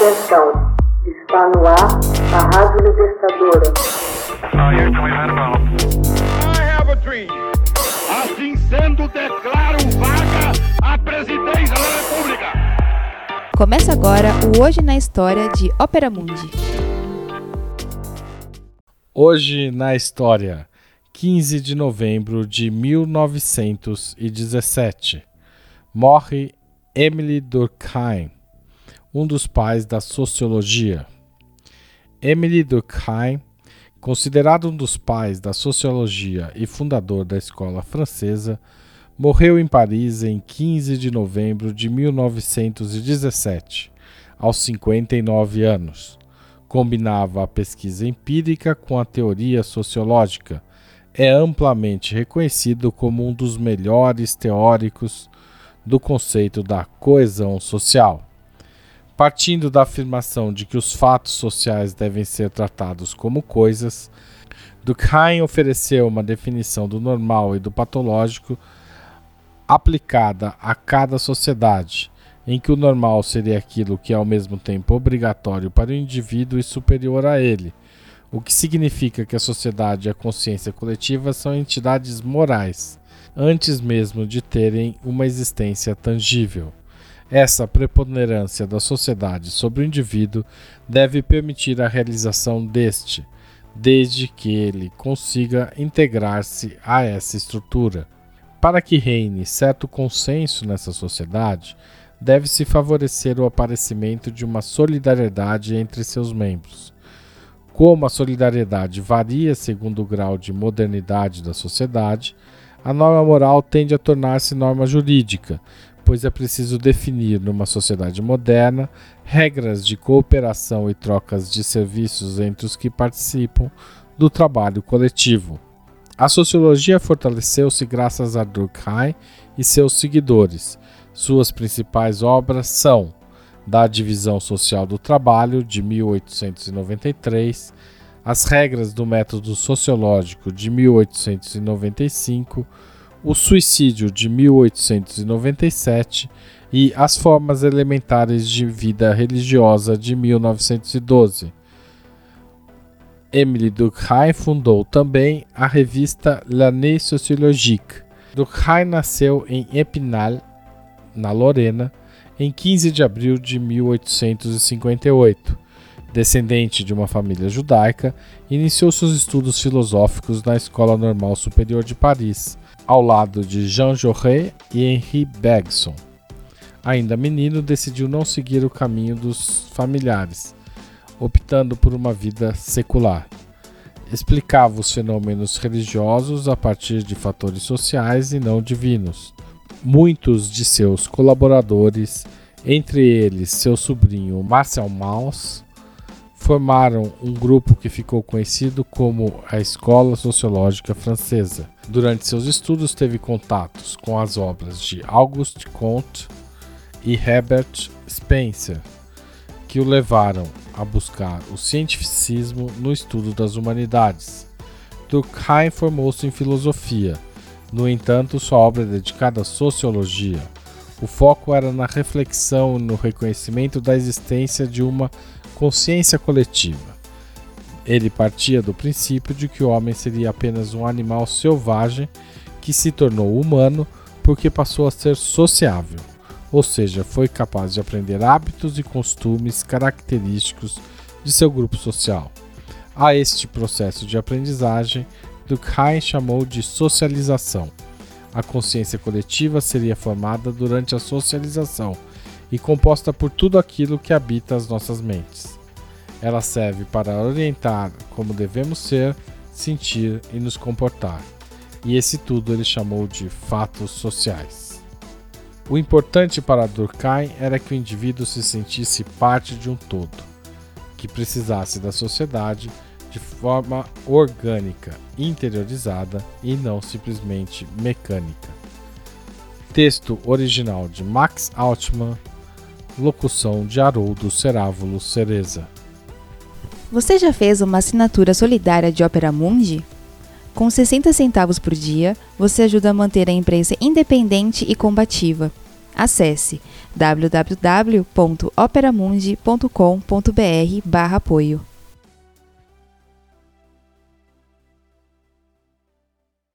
Atenção, está no ar a Rádio Libertadora. Assim sendo, declaro vaga a presidência da República. Começa agora o Hoje na História de Ópera Mundi. Hoje na História, 15 de novembro de 1917, morre Emily Durkheim um dos pais da sociologia. Émile Durkheim, considerado um dos pais da sociologia e fundador da escola francesa, morreu em Paris em 15 de novembro de 1917, aos 59 anos. Combinava a pesquisa empírica com a teoria sociológica. É amplamente reconhecido como um dos melhores teóricos do conceito da coesão social. Partindo da afirmação de que os fatos sociais devem ser tratados como coisas, Durkheim ofereceu uma definição do normal e do patológico aplicada a cada sociedade, em que o normal seria aquilo que é ao mesmo tempo obrigatório para o indivíduo e superior a ele, o que significa que a sociedade e a consciência coletiva são entidades morais, antes mesmo de terem uma existência tangível. Essa preponderância da sociedade sobre o indivíduo deve permitir a realização deste, desde que ele consiga integrar-se a essa estrutura. Para que reine certo consenso nessa sociedade, deve-se favorecer o aparecimento de uma solidariedade entre seus membros. Como a solidariedade varia segundo o grau de modernidade da sociedade, a norma moral tende a tornar-se norma jurídica, pois é preciso definir numa sociedade moderna regras de cooperação e trocas de serviços entre os que participam do trabalho coletivo. A sociologia fortaleceu-se graças a Durkheim e seus seguidores. Suas principais obras são Da Divisão Social do Trabalho, de 1893, As Regras do Método Sociológico, de 1895, o Suicídio de 1897 e As Formas Elementares de Vida Religiosa de 1912. Emily Durkheim fundou também a revista L'Année Sociologique. Durkheim nasceu em Epinal, na Lorena, em 15 de abril de 1858. Descendente de uma família judaica, iniciou seus estudos filosóficos na Escola Normal Superior de Paris, ao lado de Jean Jaurès e Henri Bergson. Ainda menino, decidiu não seguir o caminho dos familiares, optando por uma vida secular. Explicava os fenômenos religiosos a partir de fatores sociais e não divinos. Muitos de seus colaboradores, entre eles seu sobrinho Marcel Mauss, formaram um grupo que ficou conhecido como a Escola Sociológica Francesa. Durante seus estudos, teve contatos com as obras de Auguste Comte e Herbert Spencer, que o levaram a buscar o cientificismo no estudo das humanidades. Durkheim formou-se em filosofia, no entanto, sua obra é dedicada à sociologia. O foco era na reflexão e no reconhecimento da existência de uma consciência coletiva. Ele partia do princípio de que o homem seria apenas um animal selvagem que se tornou humano porque passou a ser sociável, ou seja, foi capaz de aprender hábitos e costumes característicos de seu grupo social. A este processo de aprendizagem, Durkheim chamou de socialização. A consciência coletiva seria formada durante a socialização e composta por tudo aquilo que habita as nossas mentes. Ela serve para orientar como devemos ser, sentir e nos comportar. E esse tudo ele chamou de fatos sociais. O importante para Durkheim era que o indivíduo se sentisse parte de um todo, que precisasse da sociedade de forma orgânica, interiorizada e não simplesmente mecânica. Texto original de Max Altman, locução de Haroldo Cerávulo Cereza. Você já fez uma assinatura solidária de Opera Mundi? Com 60 centavos por dia, você ajuda a manter a imprensa independente e combativa. Acesse www.operamundi.com.br/apoio.